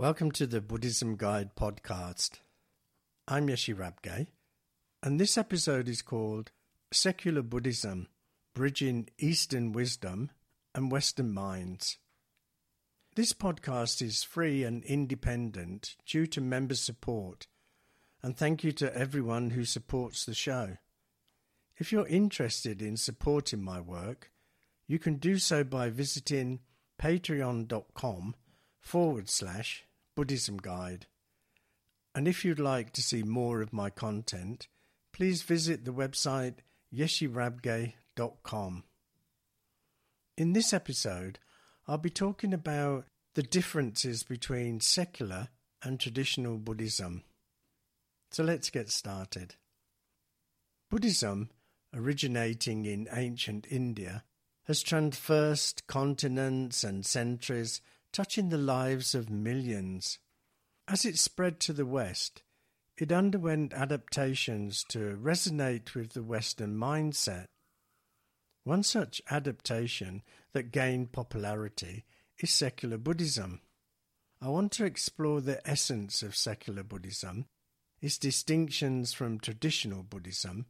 Welcome to the Buddhism Guide podcast. I'm Yeshe Rabgye, and this episode is called Secular Buddhism Bridging Eastern Wisdom and Western Minds. This podcast is free and independent due to member support, and thank you to everyone who supports the show. If you're interested in supporting my work, you can do so by visiting patreon.com forward slash Buddhism Guide. And if you'd like to see more of my content, please visit the website yesherabgye.com. In this episode, I'll be talking about the differences between secular and traditional Buddhism. So let's get started. Buddhism, originating in ancient India, has traversed continents and centuries touching the lives of millions. As it spread to the West, it underwent adaptations to resonate with the Western mindset. One such adaptation that gained popularity is secular Buddhism. I want to explore the essence of secular Buddhism, its distinctions from traditional Buddhism,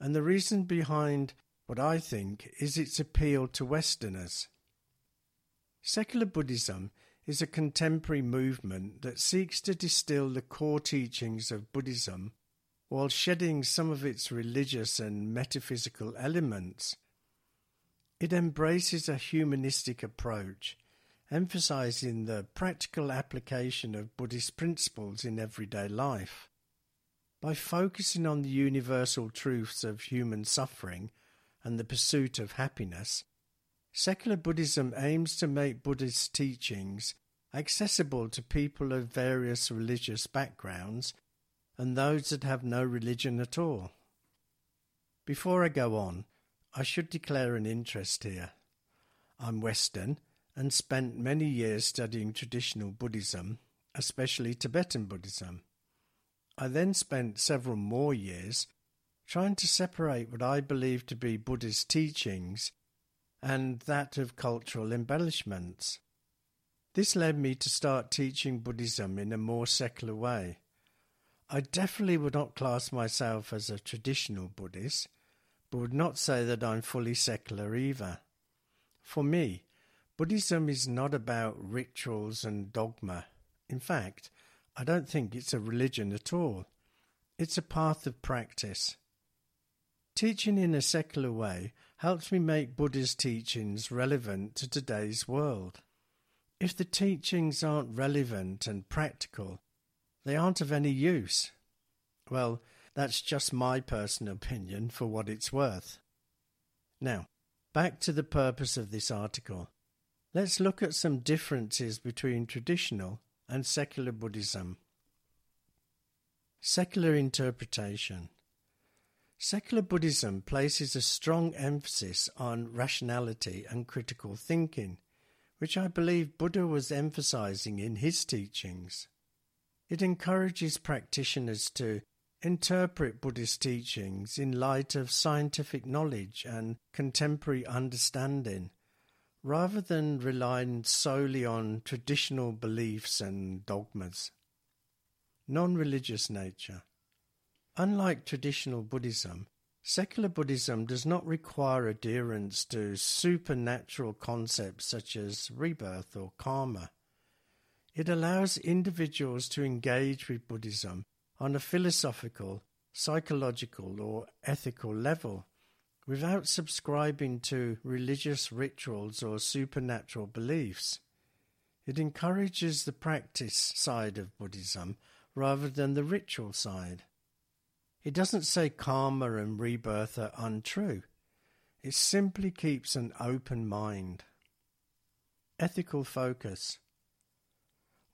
and the reason behind what I think is its appeal to Westerners. Secular Buddhism is a contemporary movement that seeks to distill the core teachings of Buddhism while shedding some of its religious and metaphysical elements. It embraces a humanistic approach, emphasizing the practical application of Buddhist principles in everyday life. By focusing on the universal truths of human suffering and the pursuit of happiness, Secular Buddhism aims to make Buddhist teachings accessible to people of various religious backgrounds and those that have no religion at all. Before I go on, I should declare an interest here. I'm Western and spent many years studying traditional Buddhism, especially Tibetan Buddhism. I then spent several more years trying to separate what I believe to be Buddhist teachings and that of cultural embellishments. This led me to start teaching Buddhism in a more secular way. I definitely would not class myself as a traditional Buddhist, but would not say that I'm fully secular either. For me, Buddhism is not about rituals and dogma. In fact, I don't think it's a religion at all. It's a path of practice. Teaching in a secular way helps me make Buddha's teachings relevant to today's world. If the teachings aren't relevant and practical, they aren't of any use. Well, that's just my personal opinion for what it's worth. Now, back to the purpose of this article. Let's look at some differences between traditional and secular Buddhism. Secular interpretation. Secular Buddhism places a strong emphasis on rationality and critical thinking, which I believe Buddha was emphasizing in his teachings. It encourages practitioners to interpret Buddhist teachings in light of scientific knowledge and contemporary understanding, rather than relying solely on traditional beliefs and dogmas. Non religious nature. Unlike traditional Buddhism, secular Buddhism does not require adherence to supernatural concepts such as rebirth or karma. It allows individuals to engage with Buddhism on a philosophical, psychological, or ethical level without subscribing to religious rituals or supernatural beliefs. It encourages the practice side of Buddhism rather than the ritual side. It doesn't say karma and rebirth are untrue. It simply keeps an open mind. Ethical focus.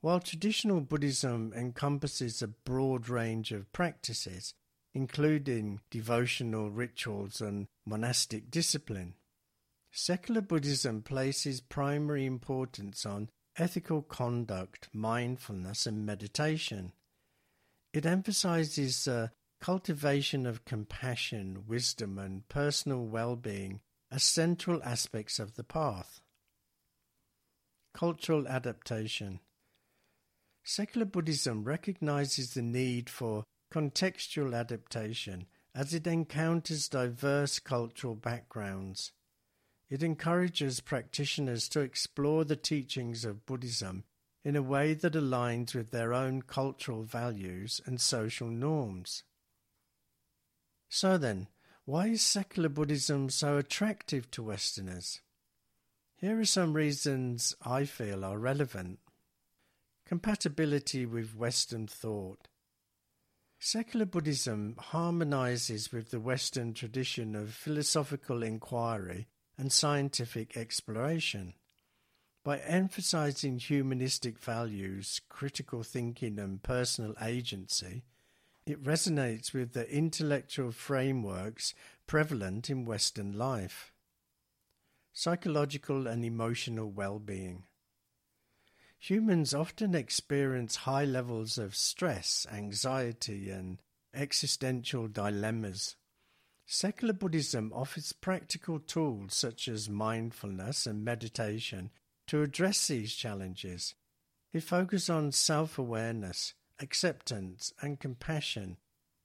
While traditional Buddhism encompasses a broad range of practices, including devotional rituals and monastic discipline, secular Buddhism places primary importance on ethical conduct, mindfulness, and meditation. It emphasizes uh, cultivation of compassion, wisdom, and personal well being are central aspects of the path. Cultural adaptation. Secular Buddhism recognizes the need for contextual adaptation as it encounters diverse cultural backgrounds. It encourages practitioners to explore the teachings of Buddhism in a way that aligns with their own cultural values and social norms. So then, why is secular Buddhism so attractive to Westerners? Here are some reasons I feel are relevant. Compatibility with Western thought. Secular Buddhism harmonizes with the Western tradition of philosophical inquiry and scientific exploration. By emphasizing humanistic values, critical thinking, and personal agency, it resonates with the intellectual frameworks prevalent in Western life. Psychological and emotional well being. Humans often experience high levels of stress, anxiety, and existential dilemmas. Secular Buddhism offers practical tools such as mindfulness and meditation to address these challenges. It focuses on self awareness, acceptance, and compassion,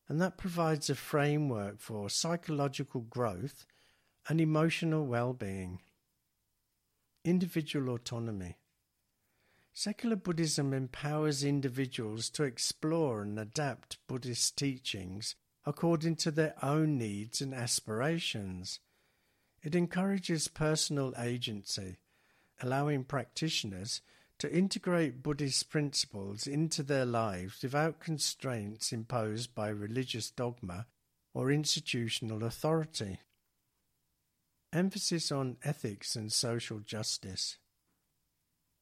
and that provides a framework for psychological growth and emotional well being. Individual autonomy. Secular Buddhism empowers individuals to explore and adapt Buddhist teachings according to their own needs and aspirations. It encourages personal agency, allowing practitioners to integrate Buddhist principles into their lives without constraints imposed by religious dogma or institutional authority. Emphasis on ethics and social justice.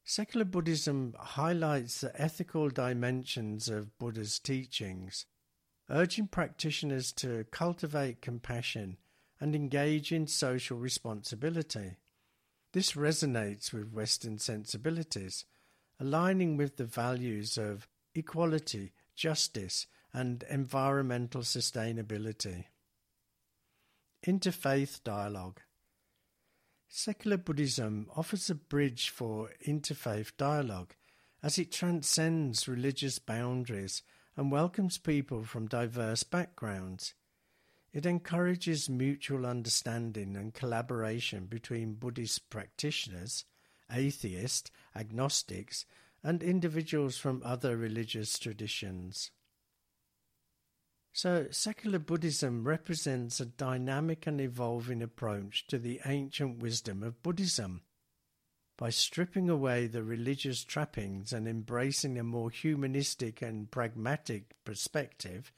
Secular Buddhism highlights the ethical dimensions of Buddha's teachings urging practitioners to cultivate compassion and engage in social responsibility. This resonates with Western sensibilities, aligning with the values of equality, justice, and environmental sustainability. Interfaith dialogue. Secular Buddhism offers a bridge for interfaith dialogue as it transcends religious boundaries and welcomes people from diverse backgrounds. It encourages mutual understanding and collaboration between Buddhist practitioners, atheists, agnostics, and individuals from other religious traditions. So, secular Buddhism represents a dynamic and evolving approach to the ancient wisdom of Buddhism by stripping away the religious trappings and embracing a more humanistic and pragmatic perspective,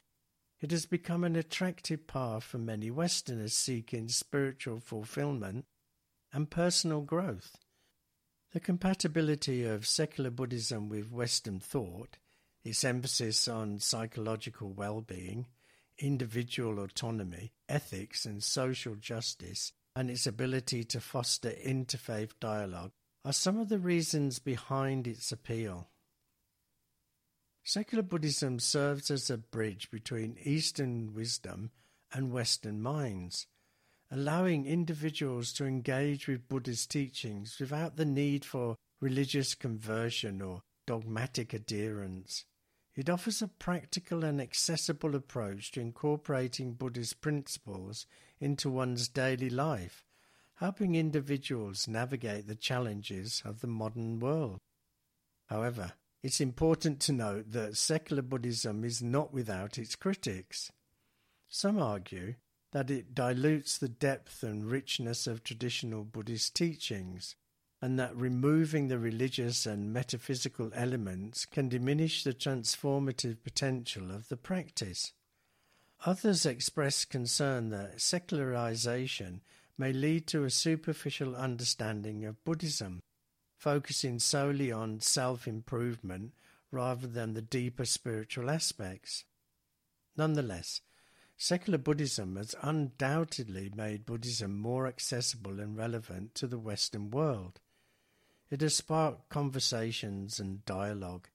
it has become an attractive path for many Westerners seeking spiritual fulfillment and personal growth. The compatibility of secular Buddhism with Western thought, its emphasis on psychological well being, individual autonomy, ethics, and social justice, and its ability to foster interfaith dialogue are some of the reasons behind its appeal. Secular Buddhism serves as a bridge between Eastern wisdom and Western minds, allowing individuals to engage with Buddha's teachings without the need for religious conversion or dogmatic adherence. It offers a practical and accessible approach to incorporating Buddhist principles into one's daily life helping individuals navigate the challenges of the modern world. However, it's important to note that secular Buddhism is not without its critics. Some argue that it dilutes the depth and richness of traditional Buddhist teachings, and that removing the religious and metaphysical elements can diminish the transformative potential of the practice. Others express concern that secularization may lead to a superficial understanding of Buddhism, focusing solely on self improvement rather than the deeper spiritual aspects. Nonetheless, secular Buddhism has undoubtedly made Buddhism more accessible and relevant to the Western world. It has sparked conversations and dialogue,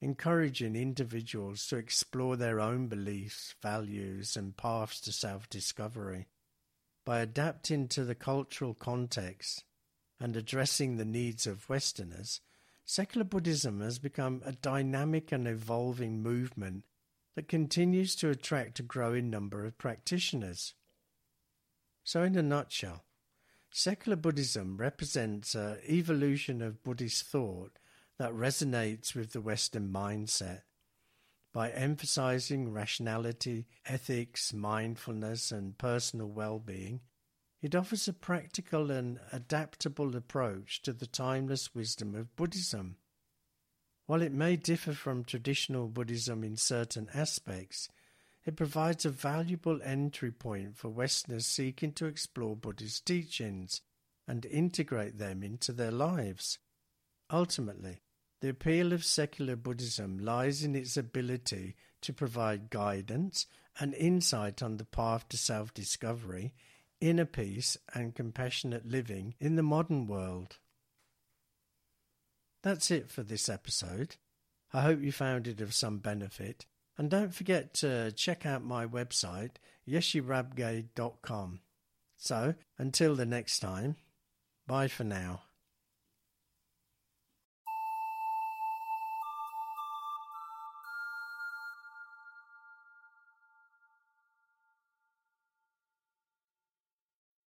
encouraging individuals to explore their own beliefs, values, and paths to self discovery by adapting to the cultural context and addressing the needs of Westerners, secular Buddhism has become a dynamic and evolving movement that continues to attract a growing number of practitioners. So, in a nutshell, secular Buddhism represents an evolution of Buddhist thought that resonates with the Western mindset by emphasizing rationality, ethics, mindfulness, and personal well being. It offers a practical and adaptable approach to the timeless wisdom of Buddhism. While it may differ from traditional Buddhism in certain aspects, it provides a valuable entry point for Westerners seeking to explore Buddhist teachings and integrate them into their lives. Ultimately, the appeal of secular Buddhism lies in its ability to provide guidance and insight on the path to self discovery, inner peace, and compassionate living in the modern world. That's it for this episode. I hope you found it of some benefit. And don't forget to check out my website, yesherabgye.com. So, until the next time, bye for now.